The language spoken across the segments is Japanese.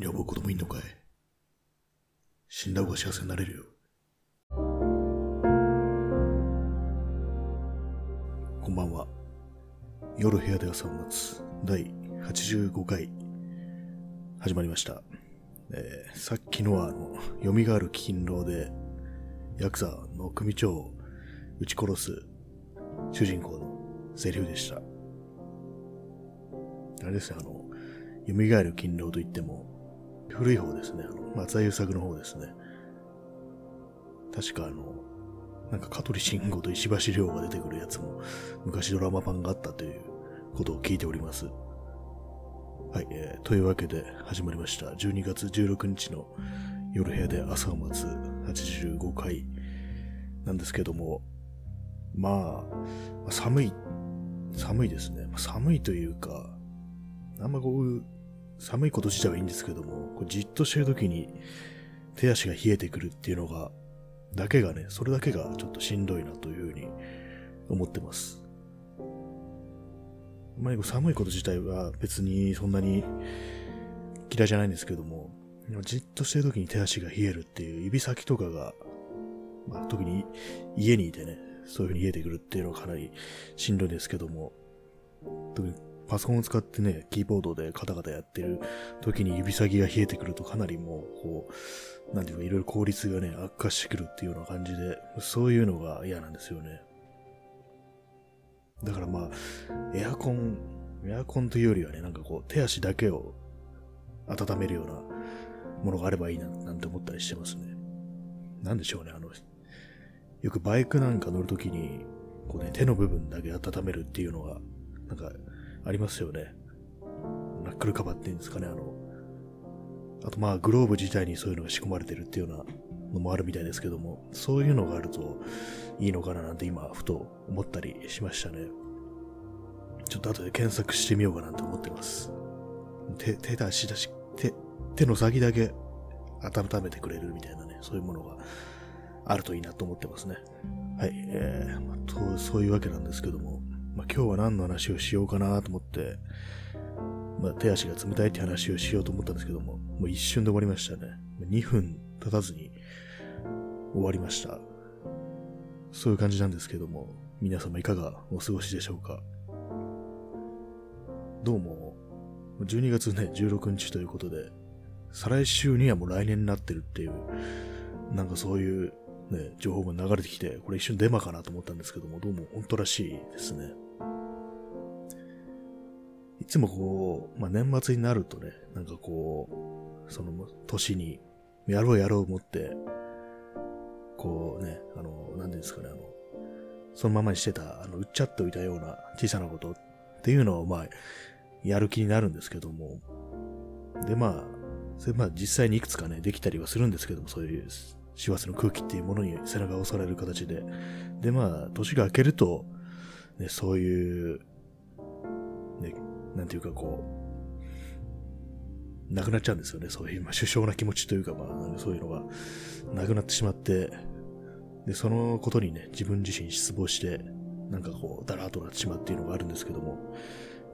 女房子供いんのかい？死んだ方が幸せになれるよ。こんばんは。夜部屋で朝を待つ第85回始まりました。えーさっきのはあの、蘇る勤労でヤクザの組長を撃ち殺す主人公のセリフでした。あれですね、あの、蘇る勤労といっても、古い方ですね。あの、松田優作の方ですね。確かあの、なんか香取慎吾と石橋亮が出てくるやつも、昔ドラマ版があったということを聞いております。はい、えーというわけで始まりました。12月16日の夜部屋で朝を待つ85回なんですけども、まあ、寒い、寒いですね。寒いというか、あんまこう、寒いこと自体はいいんですけども、こうじっとしてる時に手足が冷えてくるっていうのが、だけがね、それだけがちょっとしんどいなというふうに思ってます。あまり寒いこと自体は別にそんなに嫌いじゃないんですけども、じっとしてる時に手足が冷えるっていう指先とかが、まあ、特に家にいてね、そういう風に冷えてくるっていうのはかなりしんどいですけども、特にパソコンを使ってね、キーボードでカタカタやってる時に指先が冷えてくるとかなりもう、こう、なんていうかいろいろ効率がね、悪化してくるっていうような感じで、そういうのが嫌なんですよね。だからまあ、エアコン、エアコンというよりはね、なんかこう、手足だけを温めるようなものがあればいいな、なんて思ったりしてますね。なんでしょうね、あの、よくバイクなんか乗るときに、こうね、手の部分だけ温めるっていうのが、なんか、ありますよね。ナックルカバーっていうんですかね、あの、あとまあ、グローブ自体にそういうのが仕込まれてるっていうようなのもあるみたいですけども、そういうのがあるといいのかななんて今、ふと思ったりしましたね。ちょっと後で検索してみようかなって思ってます。手、手出し出し、手、手の先だけ温めてくれるみたいなね、そういうものがあるといいなと思ってますね。はい、えーと、そういうわけなんですけども、まあ、今日は何の話をしようかなと思って、まあ、手足が冷たいって話をしようと思ったんですけども、もう一瞬で終わりましたね。2分経たずに終わりました。そういう感じなんですけども、皆様いかがお過ごしでしょうか？どうも、12月ね、16日ということで、再来週にはもう来年になってるっていう、なんかそういうね、情報が流れてきて、これ一瞬デマかなと思ったんですけども、どうも本当らしいですね。いつもこう、まあ、年末になるとね、なんかこう、その年に、やろうやろう思って、こうね、あの、なんですかね、あの、そのままにしてた、あの、売っちゃっておいたような小さなことっていうのを、まあ、やる気になるんですけども、で、まあ、それまあ実際にいくつかね、できたりはするんですけども、そういう幸せの空気っていうものに背中を押される形で。で、まあ、年が明けると、ね、そういう、ね、なんていうかこう、なくなっちゃうんですよね。そういう、まあ、首相な気持ちというか、まあ、そういうのがなくなってしまって、で、そのことにね、自分自身失望して、なんかこう、だらーっとなってしまうっていうのがあるんですけども、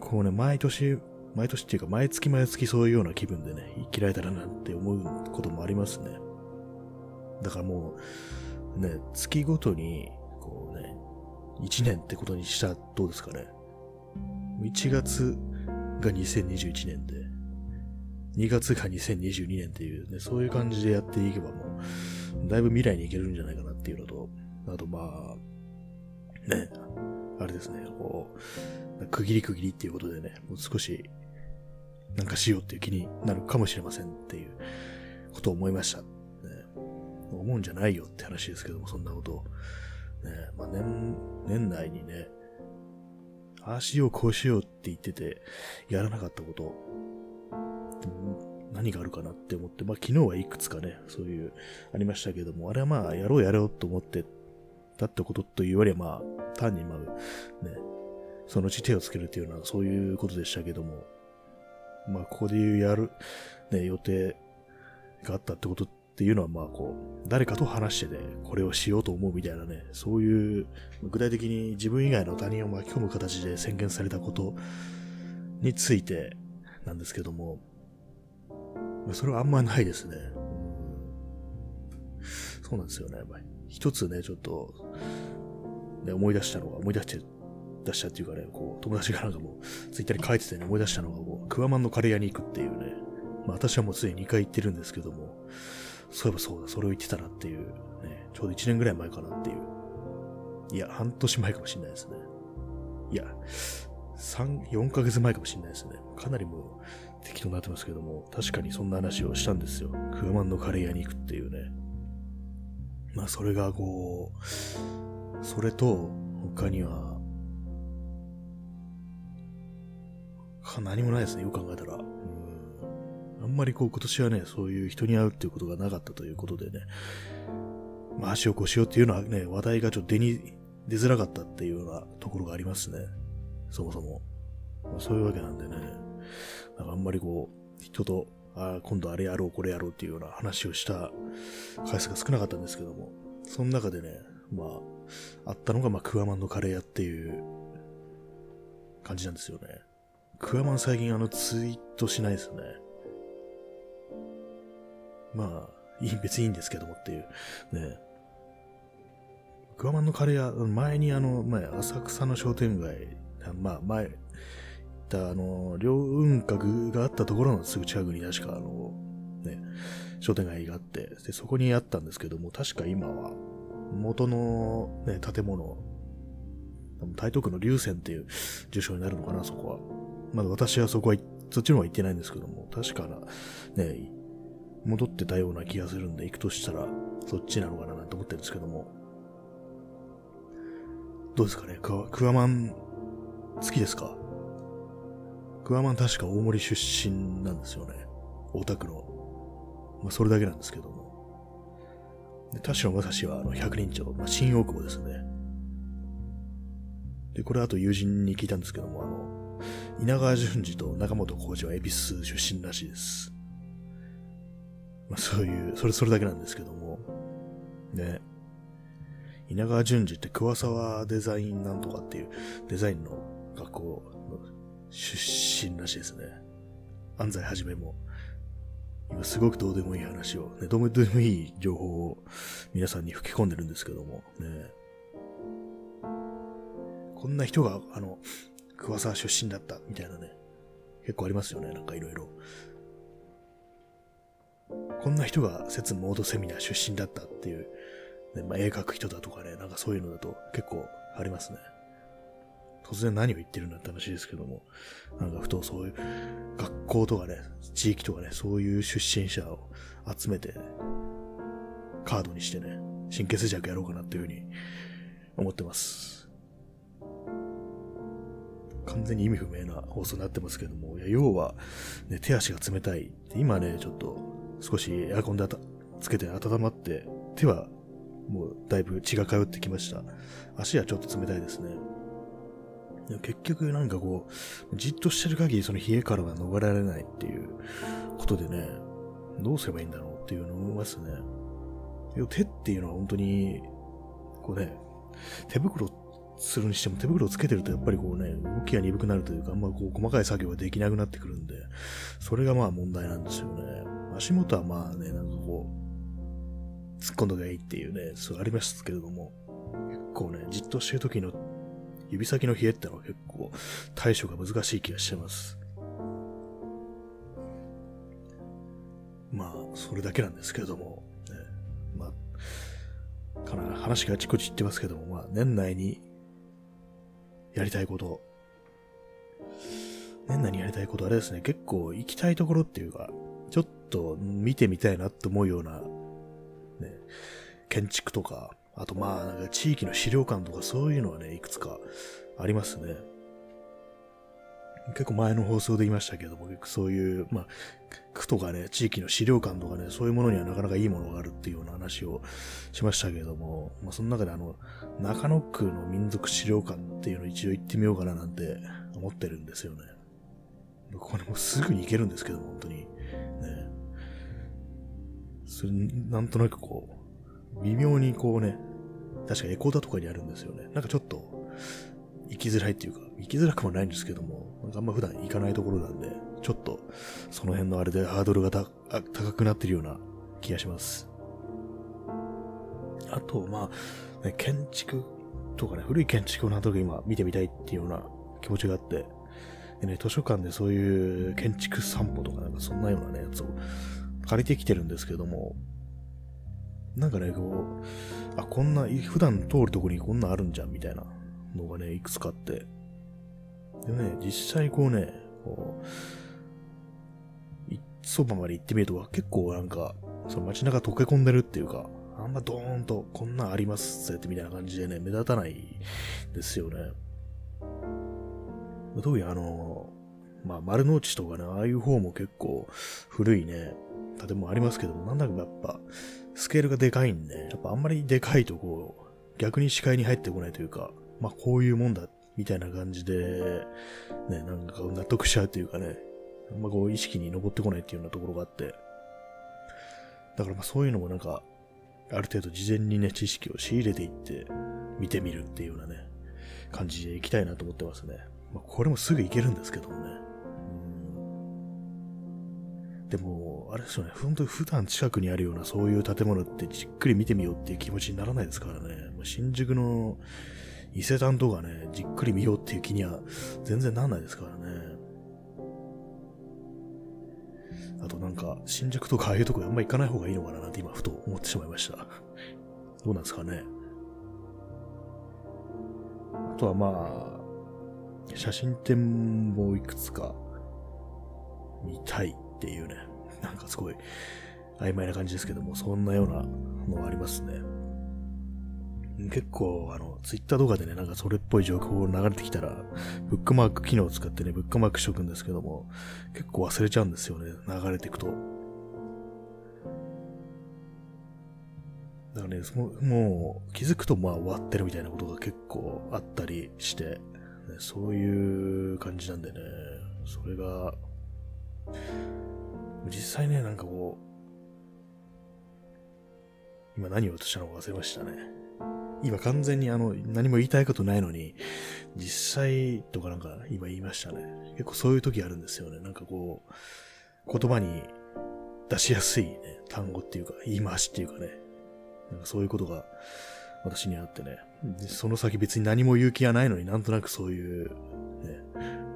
こうね、毎年、毎年っていうか、毎月毎月そういうような気分でね、生きられたらなって思うこともありますね。だからもう、ね、月ごとに、こうね、1年ってことにしたらどうですかね。1月が2021年で、2月が2022年っていうね、そういう感じでやっていけばもう、だいぶ未来に行けるんじゃないかなっていうのと、あとまあ、ね、あれですね、こう、区切り区切りっていうことでね、もう少し、なんかしようっていう気になるかもしれませんっていうことを思いました。ね、思うんじゃないよって話ですけども、そんなことを。ね、まあ年、年内にね、ああしようこうしようって言ってて、やらなかったこと、何があるかなって思って、まあ昨日はいくつかね、そういう、ありましたけども、あれはまあ、やろうやろうと思ってたってことというよりはまあ、単にまあ、ね、そのうち手をつけるっていうのはそういうことでしたけども、まあここで言うやる、ね、予定があったってことっていうのはまあこう、誰かと話してて、これをしようと思うみたいなね、そういう、具体的に自分以外の他人を巻き込む形で宣言されたことについてなんですけども、それはあんまないですね。そうなんですよね。やっぱり一つね、ちょっと、ね、思い出したのが、思い出して、出したっていうかね、こう、友達がなんかもう、ツイッターに書いててね、思い出したのが、もう、クワマンのカレー屋に行くっていうね、まあ私はもうすでに2回行ってるんですけども、そういえばそうだ、それを言ってたなっていう、ね、ちょうど1年ぐらい前かなっていう。いや、半年前かもしれないですね。いや、3、4ヶ月前かもしれないですね。かなりもう適当になってますけども、確かにそんな話をしたんですよ。クワマンのカレー屋に行くっていうね。まあそれがこう、それと他には、何もないですね、よく考えたら。うんあんまりこう今年はね、そういう人に会うっていうことがなかったということでね、まあ足を腰をっていうのはね、話題がちょっと出に、出づらかったっていうようなところがありますね。そもそも。まあ、そういうわけなんでね、なんかあんまりこう、人と、ああ、今度あれやろう、これやろうっていうような話をした回数が少なかったんですけども、その中でね、まあ、あったのが、まあ、クワマンのカレー屋っていう感じなんですよね。クワマン最近あのツイートしないですね。まあ、いい、別にいいんですけどもっていう。ね。クワマンのカレー屋、前にあの、前、浅草の商店街、まあ、前、行ったあの、両雲閣があったところのすぐ近くに確かあの、ね、商店街があって、で、そこにあったんですけども、確か今は、元のね、建物、台東区の龍泉っていう住所になるのかな、そこは。まだ私はそこは、そっちの方は行ってないんですけども、確かな、ね、戻ってたような気がするんで、行くとしたら、そっちなのかななんて思ってるんですけども。どうですかね？クワクワマン、好きですか？クワマン確か大森出身なんですよね。大田区の。まあ、それだけなんですけども。で田代正史は、あの、百人町、まあ、新大久保ですね。で、これあと友人に聞いたんですけども、あの、稲川淳二と中本浩二は恵比寿出身らしいです。まあ、そういう、それ、それだけなんですけども、ね。稲川淳二って桑沢デザインなんとかっていうデザインの学校の出身らしいですね。安西はじめも。今すごくどうでもいい話を、ね、どうでもいい情報を皆さんに吹き込んでるんですけども、ね。こんな人が、あの、桑沢出身だったみたいなね、結構ありますよね、なんかいろいろ。こんな人が説モードセミナー出身だったっていう、ね、まあ、絵描く人だとかね、なんかそういうのだと結構ありますね。突然何を言ってるんだって話ですけども、なんかふとそういう学校とかね、地域とかね、そういう出身者を集めて、カードにしてね、神経衰弱やろうかなっていうふうに思ってます。完全に意味不明な放送になってますけども、いや要は、ね、手足が冷たい。今ね、ちょっと少しエアコンでつけて温まって、手はもうだいぶ血が通ってきました。足はちょっと冷たいですね。結局なんかこう、じっとしてる限りその冷えからは逃れられないっていうことでね、どうすればいいんだろうっていうのを思いますね。手っていうのは本当に、こうね、手袋するにしても手袋をつけてるとやっぱりこうね、動きが鈍くなるというか、あんまこう細かい作業ができなくなってくるんで、それがまあ問題なんですよね。足元はまあね、なんかこう、突っ込んどがいいっていうね、そうありますけれども、結構ね、じっとしてる時の指先の冷えってのは結構対処が難しい気がしてます。まあ、それだけなんですけれども、ね、まあ、かな話があちこち言ってますけども、まあ、年内にやりたいこと、年内にやりたいこと、あれですね、結構行きたいところっていうか、と見てみたいなって思うような、ね、建築とか、あとまあ、なんか地域の資料館とかそういうのはね、いくつかありますね。結構前の放送で言いましたけども、そういう、まあ、区とかね、地域の資料館とかね、そういうものにはなかなかいいものがあるっていうような話をしましたけれども、まあ、その中であの、中野区の民族資料館っていうのを一応行ってみようかななんて思ってるんですよね。これもすぐに行けるんですけども、本当に。ね。それ、なんとなくこう、微妙にこうね、確かエコーダとかにあるんですよね。なんかちょっと、行きづらいっていうか、行きづらくもないんですけども、なんかあんま普段行かないところなんで、ちょっと、その辺のあれでハードルが高くなってるような気がします。あと、まあ、ね、建築とかね、古い建築をなんとなく今見てみたいっていうような気持ちがあって、でね、図書館でそういう建築散歩とかなんかそんなようなね、やつを借りてきてるんですけども、なんかね、こう、あ、こんな、普段通るとこにこんなんあるんじゃんみたいなのがね、いくつかあって、でね、実際こうね、こう、そばまで行ってみると結構なんか、その街中溶け込んでるっていうか、あんまドーンとこんなんありますってみたいな感じでね、目立たないですよね。特にあの、まあ、丸の内とかね、ああいう方も結構古いね、建物ありますけども、なんだかやっぱ、スケールがでかいんで、やっぱあんまりでかいとこう、逆に視界に入ってこないというか、まあこういうもんだ、みたいな感じで、ね、なんか納得しちゃうというかね、あんまこう意識に上ってこないっていうようなところがあって、だからまあそういうのもなんか、ある程度事前にね、知識を仕入れていって、見てみるっていうようなね、感じでいきたいなと思ってますね。まあ、これもすぐ行けるんですけどもね。でも、あれですよね、本当に普段近くにあるようなそういう建物ってじっくり見てみようっていう気持ちにならないですからね。新宿の伊勢丹とかね、じっくり見ようっていう気には全然なんないですからね。あとなんか、新宿とかああいうとこあんま行かない方がいいのかなって今ふと思ってしまいました。どうなんですかね。あとはまあ、写真展もいくつか見たいっていうね、なんかすごい曖昧な感じですけども、そんなようなのがありますね。結構、あの、ツイッターとかでね、なんかそれっぽい情報流れてきたら、ブックマーク機能を使ってね、ブックマークしとくんですけども、結構忘れちゃうんですよね、流れていくと。だからね、そのもう気づくとまあ終わってるみたいなことが結構あったりして、ね、そういう感じなんでね、それが、実際ね、なんかこう、今何を言おうとしたのか忘れましたね。今完全にあの、何も言いたいことないのに、実際とかなんか今言いましたね。結構そういう時あるんですよね。なんかこう、言葉に出しやすいね、単語っていうか、言い回しっていうかね。なんかそういうことが私にあってね。その先別に何も言う気がないのになんとなくそういう、ね、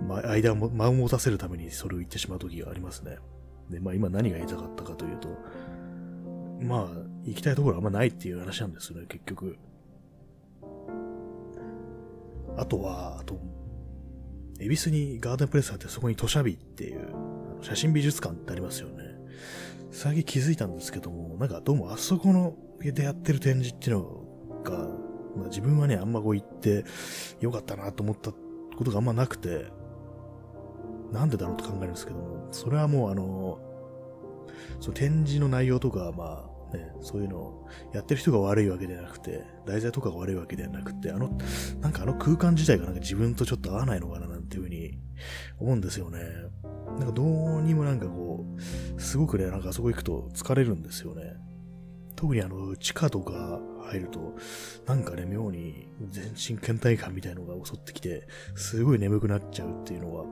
間を、間を持たせるためにそれを言ってしまう時がありますね。で、まあ今何が言いたかったかというと、まあ、行きたいところはあんまないっていう話なんですよね、結局。あとは、あと、恵比寿にガーデンプレスがあってそこに土砂日っていう写真美術館ってありますよね。最近気づいたんですけども、なんかどうもあそこのでやってる展示っていうのが、まあ、自分はね、あんまこう行ってよかったなと思ったことがあんまなくて、なんでだろうと考えるんですけども、それはもうあの、その展示の内容とか、まあ、ね、そういうのをやってる人が悪いわけではなくて、題材とかが悪いわけではなくて、あの、なんかあの空間自体がなんか自分とちょっと合わないのかななんていうふうに思うんですよね。なんかどうにもなんかこう、すごくね、なんかあそこ行くと疲れるんですよね。特にあの、地下とか入ると、なんかね、妙に全身倦怠感みたいのが襲ってきて、すごい眠くなっちゃうっていうのが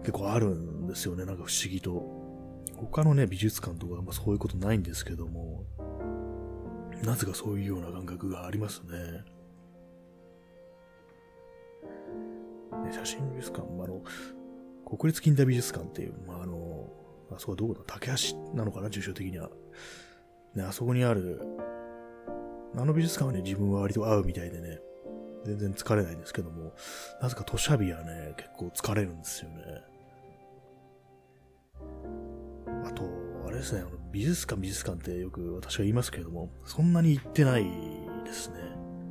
結構あるんですよね、なんか不思議と。他のね、美術館とか、ま、そういうことないんですけども、なぜかそういうような感覚がありますね。ね写真美術館、まあ、あの、国立近代美術館っていう、まあ、あの、あそこはどこだ？竹橋なのかな、住所的には。ね、あそこにある、あの美術館はね、自分は割と合うみたいでね、全然疲れないんですけども、なぜか土砂日はね、結構疲れるんですよね。あと、あれですね、美術館美術館ってよく私は言いますけれども、そんなに行ってないですね。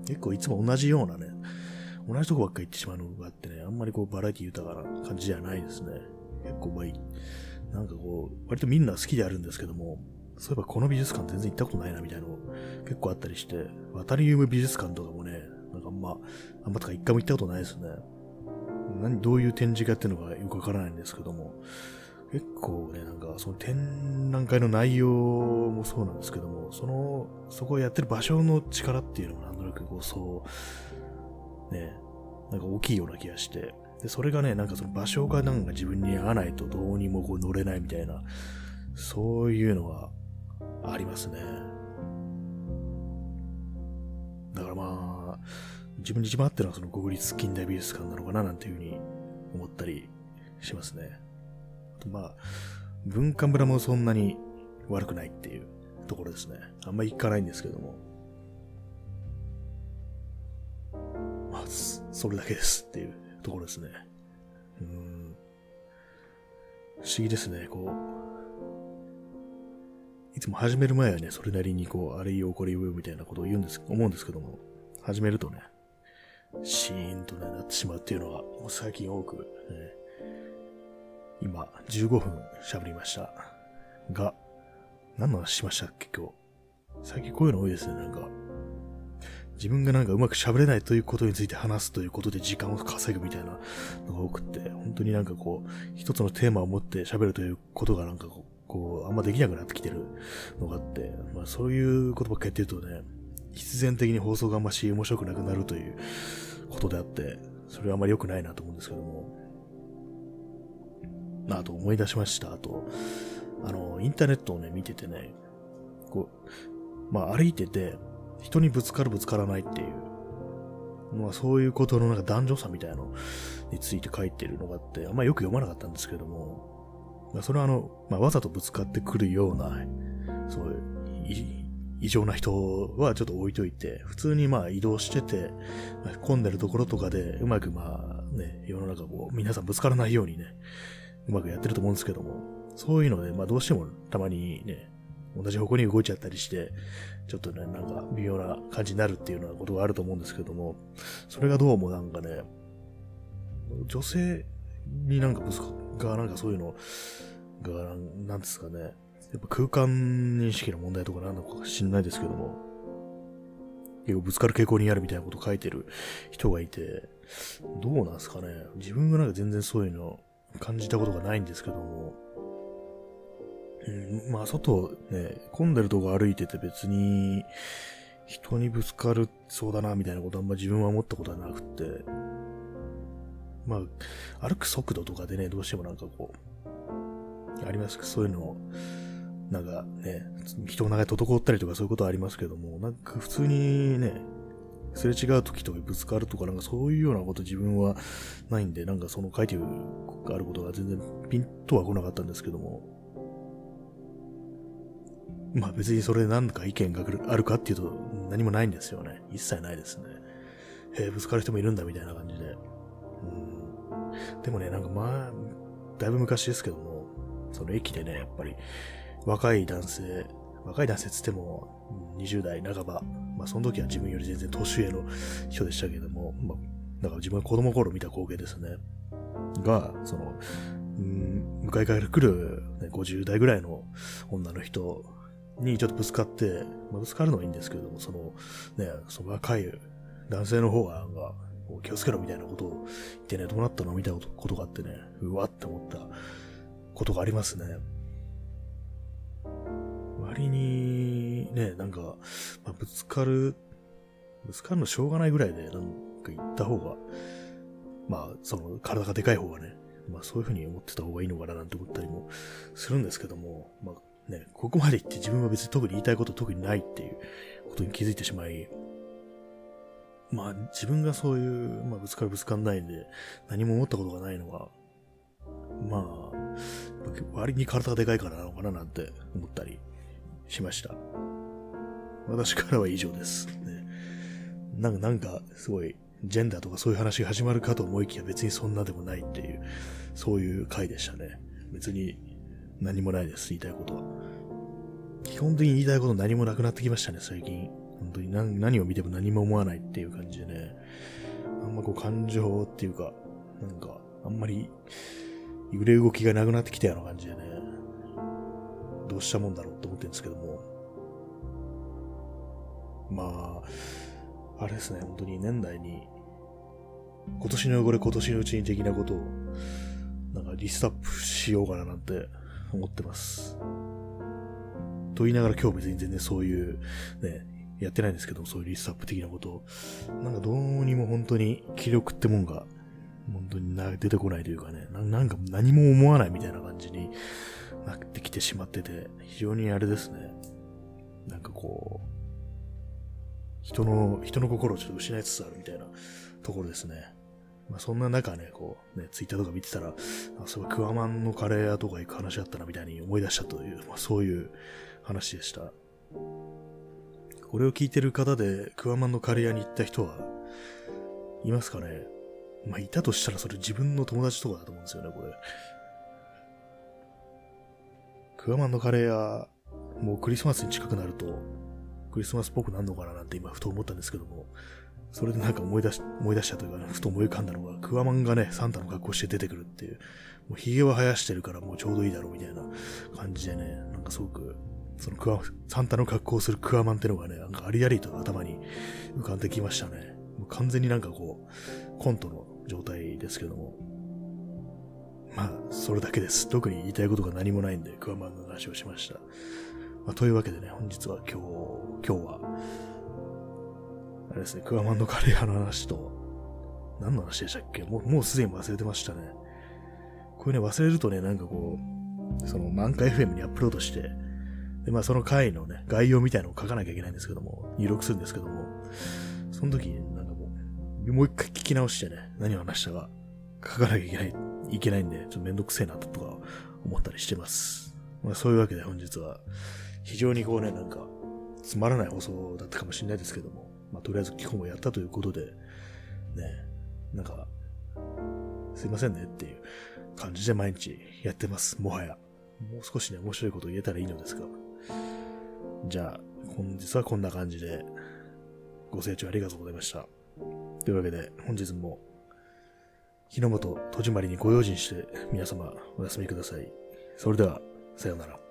結構いつも同じようなね、同じとこばっか行ってしまうのがあってね、あんまりこうバラエティ豊かな感じじゃないですね。結構まあ。なんかこう、割とみんな好きであるんですけども、そういえばこの美術館全然行ったことないなみたいなの結構あったりして、ワタリウム美術館とかもね、んかあんま、あんまとか一回も行ったことないですね。何、どういう展示かっていうのがよくわからないんですけども、結構ね、なんかその展覧会の内容もそうなんですけども、その、そこをやってる場所の力っていうのもなんとなくこう、そう、ね、なんか大きいような気がして、で、それがね、なんかその場所がなんか自分に合わないとどうにもこう乗れないみたいな、そういうのはありますね。だからまあ、自分に一番合ってるのはその国立近代美術館なのかななんていうふうに思ったりしますね。あとまあ、文化村もそんなに悪くないっていうところですね。あんまり行かないんですけども。まあ、それだけですっていうところですね。うん。不思議ですね、こう。いつも始める前はね、それなりにこう、あれ言おう、これ言うみたいなことを言うんです、思うんですけども、始めるとね、シーンと、なってしまうっていうのが、もう最近多く、今、15分喋りました。が、何の話しましたっけ、今日。最近こういうの多いですね、なんか。自分がなんかうまく喋れないということについて話すということで時間を稼ぐみたいなのが多くって、本当になんかこう、一つのテーマを持って喋るということがなんかこう、あんまできなくなってきてるのがあって、まあそういうことばっかり言ってるとね、必然的に放送があんまし面白くなくなるということであって、それはあまり良くないなと思うんですけども。なあと思い出しました。あと、あの、インターネットをね、見ててね、こう、まあ歩いてて、人にぶつかるぶつからないっていう、まあそういうことのなんか男女差みたいなのについて書いてるのがあって、あんまよく読まなかったんですけども、まあそれはあの、まあわざとぶつかってくるような、そういう異常な人はちょっと置いといて、普通にまあ移動してて、混んでるところとかでうまくまあね、世の中も皆さんぶつからないようにね、うまくやってると思うんですけども、そういうので、まあどうしてもたまにね、同じ方向に動いちゃったりして、ちょっとね、なんか微妙な感じになるっていうようなことがあると思うんですけども、それがどうもなんかね、女性になんかぶつか、がなんかそういうのが、なんですかね、やっぱ空間認識の問題とかなのか知んないですけども、結構ぶつかる傾向にあるみたいなこと書いてる人がいて、どうなんですかね。自分がなんか全然そういうの感じたことがないんですけども、うん、まあ、外、ね、混んでるとこ歩いてて別に、人にぶつかるそうだな、みたいなことあんま自分は思ったことはなくて、まあ、歩く速度とかでね、どうしてもなんかこう、ありますけど、そういうのを。なんかね、人の中で滞ったりとかそういうことはありますけども、なんか普通にね、すれ違う時とかぶつかるとかなんかそういうようなこと自分はないんで、なんかその書いてあることが全然ピンとは来なかったんですけども、まあ別にそれで何か意見があるかっていうと何もないんですよね。一切ないですね。え、ぶつかる人もいるんだみたいな感じで。うん。でもね、なんかまあ、だいぶ昔ですけども、その駅でね、やっぱり若い男性、若い男性つっても20代半ば、まあその時は自分より全然年上の人でしたけども、まあ、だから自分は子供頃見た光景ですね。が、その、うん、向かいから来る、ね、50代ぐらいの女の人にちょっとぶつかって、まあ、ぶつかるのはいいんですけれども、その、ね、その若い男性の方が、なんか、気をつけろみたいなことを言ってね、どうなったのを見たことがあってね、うわって思ったことがありますね。割に、ね、なんか、まあ、ぶつかる、ぶつかるのしょうがないぐらいで、なんか言った方が、まあ、その、体がでかい方がね、まあそういうふうに思ってた方がいいのかななんて思ったりもするんですけども、まあね、ここまで言って自分は別に特に言いたいこと特にないっていうことに気づいてしまい、まあ自分がそういう、まあぶつかるぶつかんないんで、何も思ったことがないのは、まあ、割に体がでかいからなのかななんて思ったりしました。私からは以上です。ね、なんか、なんか、すごい、ジェンダーとかそういう話が始まるかと思いきや別にそんなでもないっていう、そういう回でしたね。別に何もないです、言いたいことは。基本的に言いたいこと何もなくなってきましたね、最近。本当に何何を見ても何も思わないっていう感じでね。あんまこう感情っていうか、なんか、あんまり揺れ動きがなくなってきたような感じでね。どうしたもんだろうって思ってるんですけども。まあ、あれですね、本当に年内に、今年の汚れ今年のうちに的なことを、なんかリストアップしようかななんて思ってます。と言いながら今日別に全然そういう、ね、やってないんですけど、そういうリストアップ的なことを、なんかどうにも本当に気力ってもんが本当に出てこないというかね、なんか何も思わないみたいな感じになってきてしまってて、非常にあれですね。なんかこう、人の、人の心をちょっと失いつつあるみたいなところですね。まあ、そんな中ね、こう、ね、ツイッターとか見てたら、あそういクワマンのカレー屋とか行く話あったなみたいに思い出したという、まあ、そういう話でした。これを聞いてる方で、クワマンのカレー屋に行った人は、いますかね？まあ、いたとしたらそれ自分の友達とかだと思うんですよね、これ。クワマンのカレー屋、もうクリスマスに近くなると、クリスマスっぽくなるのかななんて今ふと思ったんですけども、それでなんか思い出し、思い出したというか、ね、ふと思い浮かんだのが、クワマンがね、サンタの格好して出てくるっていう、もう髭は生やしてるからもうちょうどいいだろうみたいな感じでね、なんかすごく、そのクワ、サンタの格好をするクワマンってのがね、なんかありありと頭に浮かんできましたね。もう完全になんかこう、コントの状態ですけども。まあ、それだけです。特に言いたいことが何もないんで、クワマンの話をしました。まあ、というわけでね、本日は今日、今日は、あれですね、クワマンのカレー派の話と、何の話でしたっけ？もう、もうすでに忘れてましたね。こういうね、忘れるとね、なんかこう、その満開 FM にアップロードして、で、まあその回のね、概要みたいなのを書かなきゃいけないんですけども、入力するんですけども、その時になんかもう、もう一回聞き直してね、何を話したか書かなきゃいけない、いけないんで、ちょっとめんどくせえなとか思ったりしてます。まあそういうわけで本日は、非常にこうね、なんか、つまらない放送だったかもしれないですけども、まあ、とりあえず基本をやったということで、ね、なんか、すいませんねっていう感じで毎日やってます、もはや。もう少しね、面白いこと言えたらいいのですが。じゃあ、本日はこんな感じで、ご清聴ありがとうございました。というわけで、本日も、日の本戸締まりにご用心して、皆様お休みください。それでは、さようなら。